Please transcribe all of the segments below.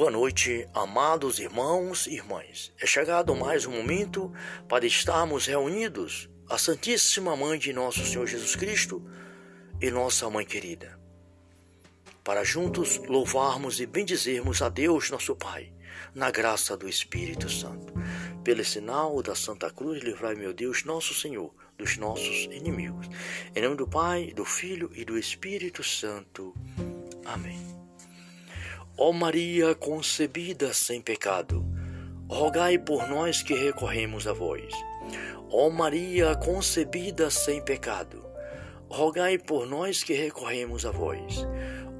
Boa noite, amados irmãos e irmãs. É chegado mais um momento para estarmos reunidos a Santíssima Mãe de Nosso Senhor Jesus Cristo e nossa Mãe querida, para juntos louvarmos e bendizermos a Deus, nosso Pai, na graça do Espírito Santo. Pelo sinal da Santa Cruz, livrai, meu Deus, nosso Senhor, dos nossos inimigos. Em nome do Pai, do Filho e do Espírito Santo. Amém. Ó Maria concebida sem pecado, rogai por nós que recorremos a vós. Ó Maria concebida sem pecado, rogai por nós que recorremos a vós.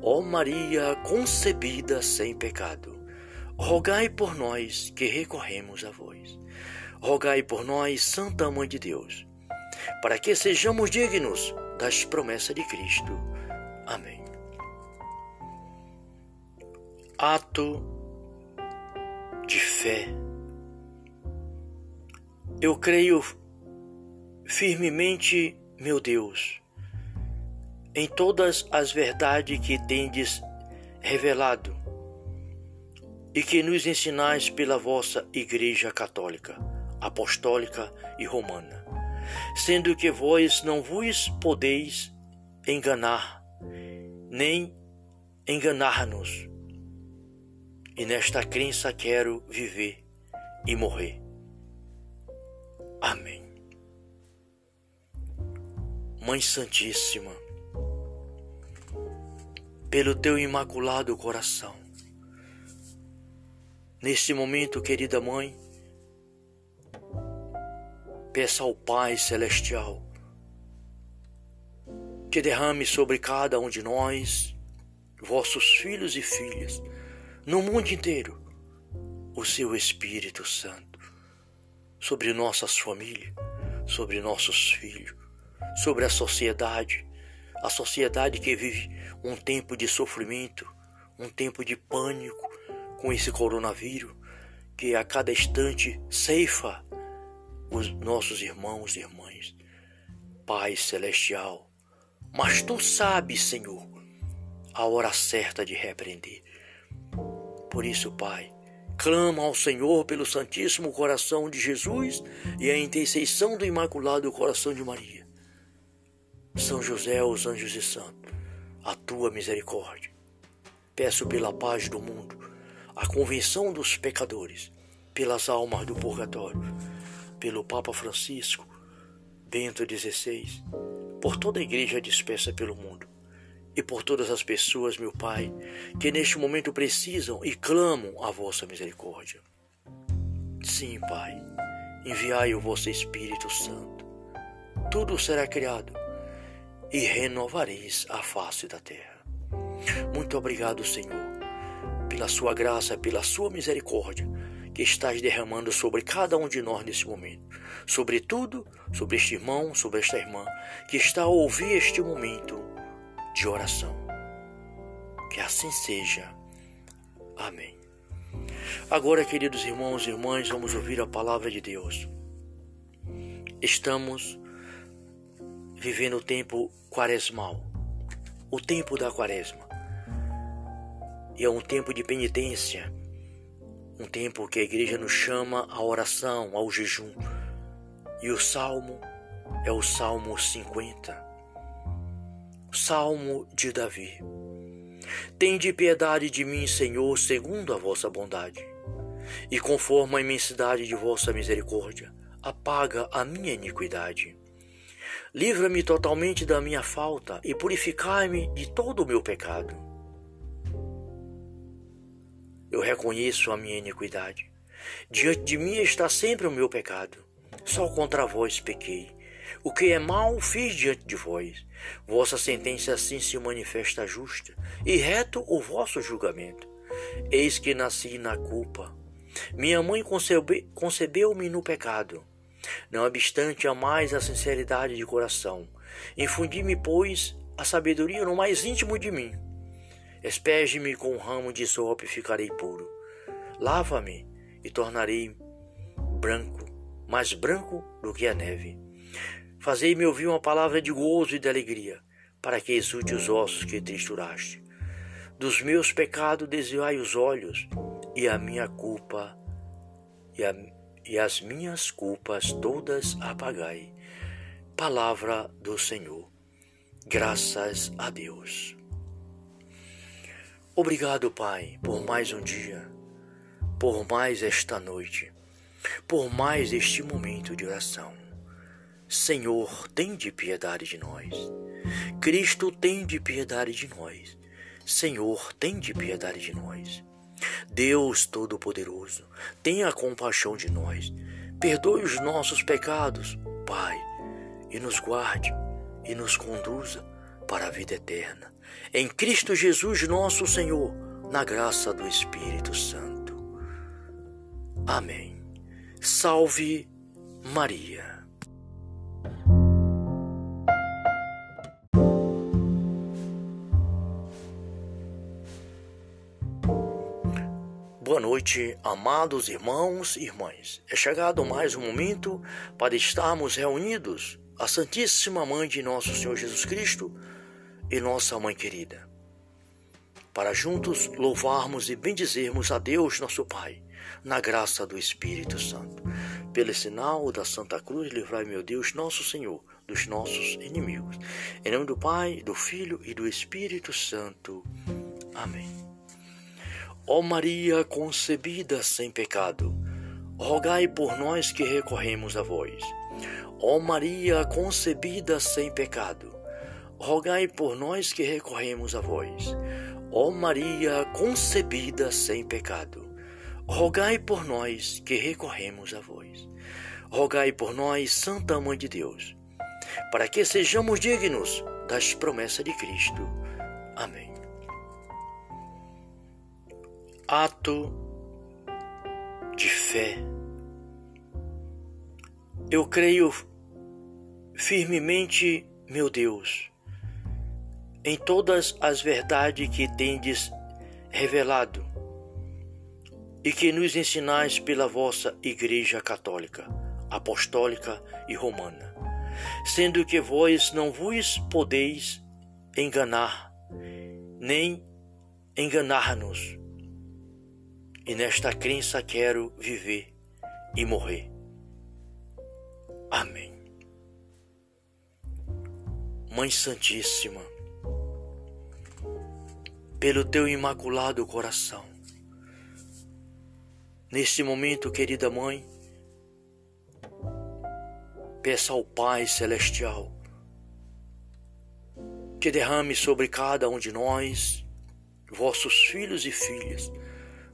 Ó Maria concebida sem pecado, rogai por nós que recorremos a vós. Rogai por nós, Santa Mãe de Deus, para que sejamos dignos das promessas de Cristo. Amém ato de fé. Eu creio firmemente, meu Deus, em todas as verdades que tendes revelado e que nos ensinais pela vossa Igreja Católica, Apostólica e Romana, sendo que vós não vos podeis enganar, nem enganar-nos e nesta crença quero viver e morrer. Amém. Mãe Santíssima, pelo teu imaculado coração, neste momento, querida Mãe, peça ao Pai Celestial que derrame sobre cada um de nós, vossos filhos e filhas, no mundo inteiro o seu Espírito Santo sobre nossas famílias, sobre nossos filhos, sobre a sociedade, a sociedade que vive um tempo de sofrimento, um tempo de pânico com esse coronavírus que a cada instante ceifa os nossos irmãos e irmãs. Pai celestial, mas tu sabes, Senhor, a hora certa de repreender. Por isso, Pai, clama ao Senhor pelo Santíssimo Coração de Jesus e a intercessão do Imaculado Coração de Maria. São José, os anjos e santos, a tua misericórdia. Peço pela paz do mundo, a convenção dos pecadores, pelas almas do purgatório, pelo Papa Francisco, Bento XVI, por toda a igreja dispersa pelo mundo e por todas as pessoas, meu Pai, que neste momento precisam e clamam a vossa misericórdia. Sim, Pai, enviai o vosso Espírito Santo. Tudo será criado e renovareis a face da terra. Muito obrigado, Senhor, pela sua graça, pela sua misericórdia que estás derramando sobre cada um de nós nesse momento. Sobretudo sobre este irmão, sobre esta irmã que está a ouvir este momento de oração. Que assim seja. Amém. Agora, queridos irmãos e irmãs, vamos ouvir a palavra de Deus. Estamos vivendo o tempo quaresmal, o tempo da quaresma. E é um tempo de penitência, um tempo que a igreja nos chama à oração, ao jejum. E o salmo é o Salmo 50. Salmo de Davi. Tende piedade de mim, Senhor, segundo a vossa bondade, e conforme a imensidade de vossa misericórdia, apaga a minha iniquidade. Livra-me totalmente da minha falta e purificai-me de todo o meu pecado. Eu reconheço a minha iniquidade. Diante de mim está sempre o meu pecado. Só contra vós pequei o que é mal fiz diante de vós. Vossa sentença assim se manifesta justa, e reto o vosso julgamento. Eis que nasci na culpa. Minha mãe concebeu-me no pecado. Não obstante, amais a sinceridade de coração. Infundi-me, pois, a sabedoria no mais íntimo de mim. Espege-me com um ramo de sopa e ficarei puro. Lava-me e tornarei branco, mais branco do que a neve. Fazei-me ouvir uma palavra de gozo e de alegria, para que exulte os ossos que trituraste. Dos meus pecados desviai os olhos, e a minha culpa e, a, e as minhas culpas todas apagai. Palavra do Senhor. Graças a Deus. Obrigado, Pai, por mais um dia, por mais esta noite, por mais este momento de oração. Senhor, tem de piedade de nós. Cristo, tem de piedade de nós. Senhor, tem de piedade de nós. Deus Todo-Poderoso, tenha compaixão de nós. Perdoe os nossos pecados, Pai, e nos guarde e nos conduza para a vida eterna. Em Cristo Jesus, nosso Senhor, na graça do Espírito Santo. Amém. Salve Maria. Boa noite, amados irmãos e irmãs. É chegado mais um momento para estarmos reunidos a Santíssima Mãe de Nosso Senhor Jesus Cristo e nossa Mãe querida, para juntos louvarmos e bendizermos a Deus, nosso Pai, na graça do Espírito Santo. Pelo sinal da Santa Cruz, livrai, meu Deus, nosso Senhor, dos nossos inimigos. Em nome do Pai, do Filho e do Espírito Santo. Amém. Ó Maria concebida sem pecado, rogai por nós que recorremos a vós. Ó Maria concebida sem pecado, rogai por nós que recorremos a vós. Ó Maria concebida sem pecado, rogai por nós que recorremos a vós. Rogai por nós, Santa Mãe de Deus, para que sejamos dignos das promessas de Cristo. Ato de fé. Eu creio firmemente, meu Deus, em todas as verdades que tendes revelado e que nos ensinais pela vossa Igreja Católica, Apostólica e Romana, sendo que vós não vos podeis enganar, nem enganar-nos e nesta crença quero viver e morrer. Amém. Mãe Santíssima, pelo teu imaculado coração, neste momento, querida Mãe, peça ao Pai Celestial que derrame sobre cada um de nós, vossos filhos e filhas,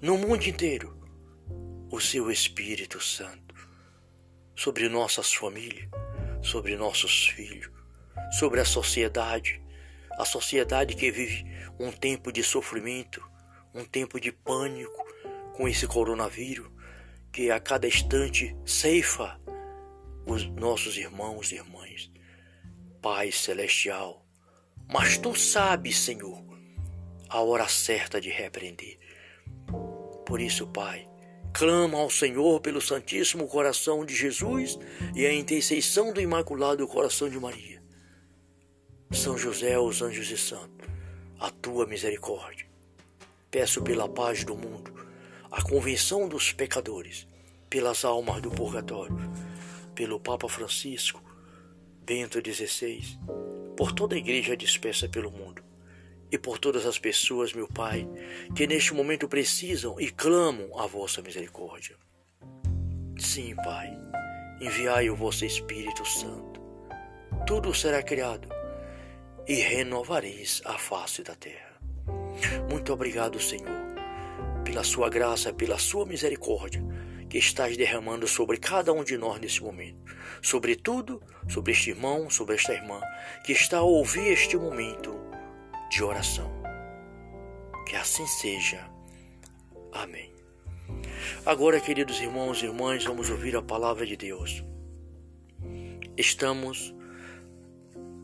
no mundo inteiro o seu Espírito Santo sobre nossas famílias, sobre nossos filhos, sobre a sociedade, a sociedade que vive um tempo de sofrimento, um tempo de pânico com esse coronavírus que a cada instante ceifa os nossos irmãos e irmãs. Pai celestial, mas tu sabes, Senhor, a hora certa de repreender. Por isso, Pai, clama ao Senhor pelo Santíssimo Coração de Jesus e a intercessão do Imaculado Coração de Maria. São José, os anjos e santos, a tua misericórdia. Peço pela paz do mundo, a convenção dos pecadores, pelas almas do purgatório, pelo Papa Francisco, Bento XVI, por toda a igreja dispersa pelo mundo e por todas as pessoas, meu Pai, que neste momento precisam e clamam a vossa misericórdia. Sim, Pai, enviai o vosso Espírito Santo. Tudo será criado e renovareis a face da terra. Muito obrigado, Senhor, pela sua graça, pela sua misericórdia que estás derramando sobre cada um de nós nesse momento. Sobretudo sobre este irmão, sobre esta irmã que está a ouvir este momento de oração. Que assim seja. Amém. Agora, queridos irmãos e irmãs, vamos ouvir a palavra de Deus. Estamos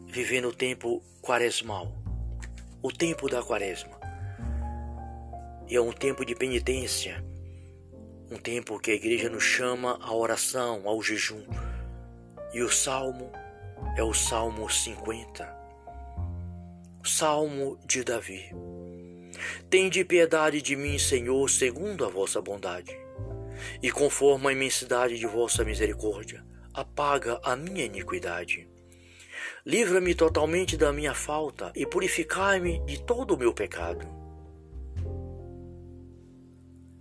vivendo o tempo quaresmal, o tempo da quaresma. E é um tempo de penitência, um tempo que a igreja nos chama à oração, ao jejum. E o salmo é o Salmo 50. Salmo de Davi. Tende piedade de mim, Senhor, segundo a vossa bondade. E conforme a imensidade de vossa misericórdia, apaga a minha iniquidade. Livra-me totalmente da minha falta e purificai-me de todo o meu pecado.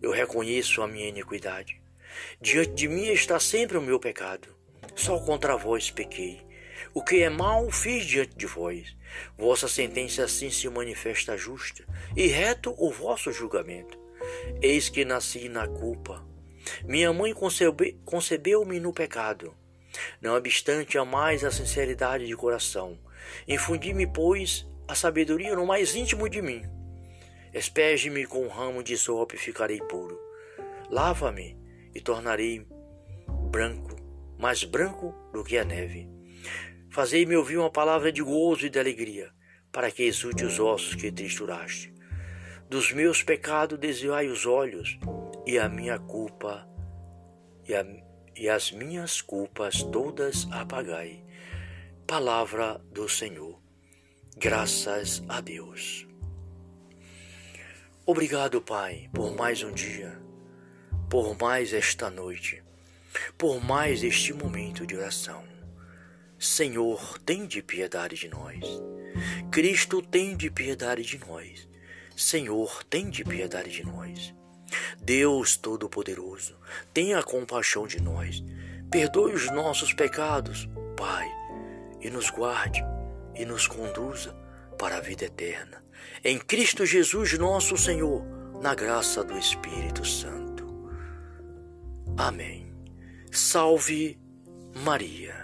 Eu reconheço a minha iniquidade. Diante de mim está sempre o meu pecado. Só contra vós pequei. O que é mal fiz diante de vós. Vossa sentença assim se manifesta justa, e reto o vosso julgamento. Eis que nasci na culpa. Minha mãe concebeu-me no pecado. Não obstante, amais a sinceridade de coração. Infundi-me, pois, a sabedoria no mais íntimo de mim. Espege-me com um ramo de sopa e ficarei puro. Lava-me e tornarei branco, mais branco do que a neve. Fazei-me ouvir uma palavra de gozo e de alegria, para que exulte os ossos que trituraste. Dos meus pecados desviai os olhos, e a minha culpa e, a, e as minhas culpas todas apagai. Palavra do Senhor. Graças a Deus. Obrigado, Pai, por mais um dia, por mais esta noite, por mais este momento de oração. Senhor, tem de piedade de nós. Cristo, tem de piedade de nós. Senhor, tem de piedade de nós. Deus Todo-Poderoso, tenha compaixão de nós. Perdoe os nossos pecados, Pai, e nos guarde e nos conduza para a vida eterna. Em Cristo Jesus, nosso Senhor, na graça do Espírito Santo. Amém. Salve Maria.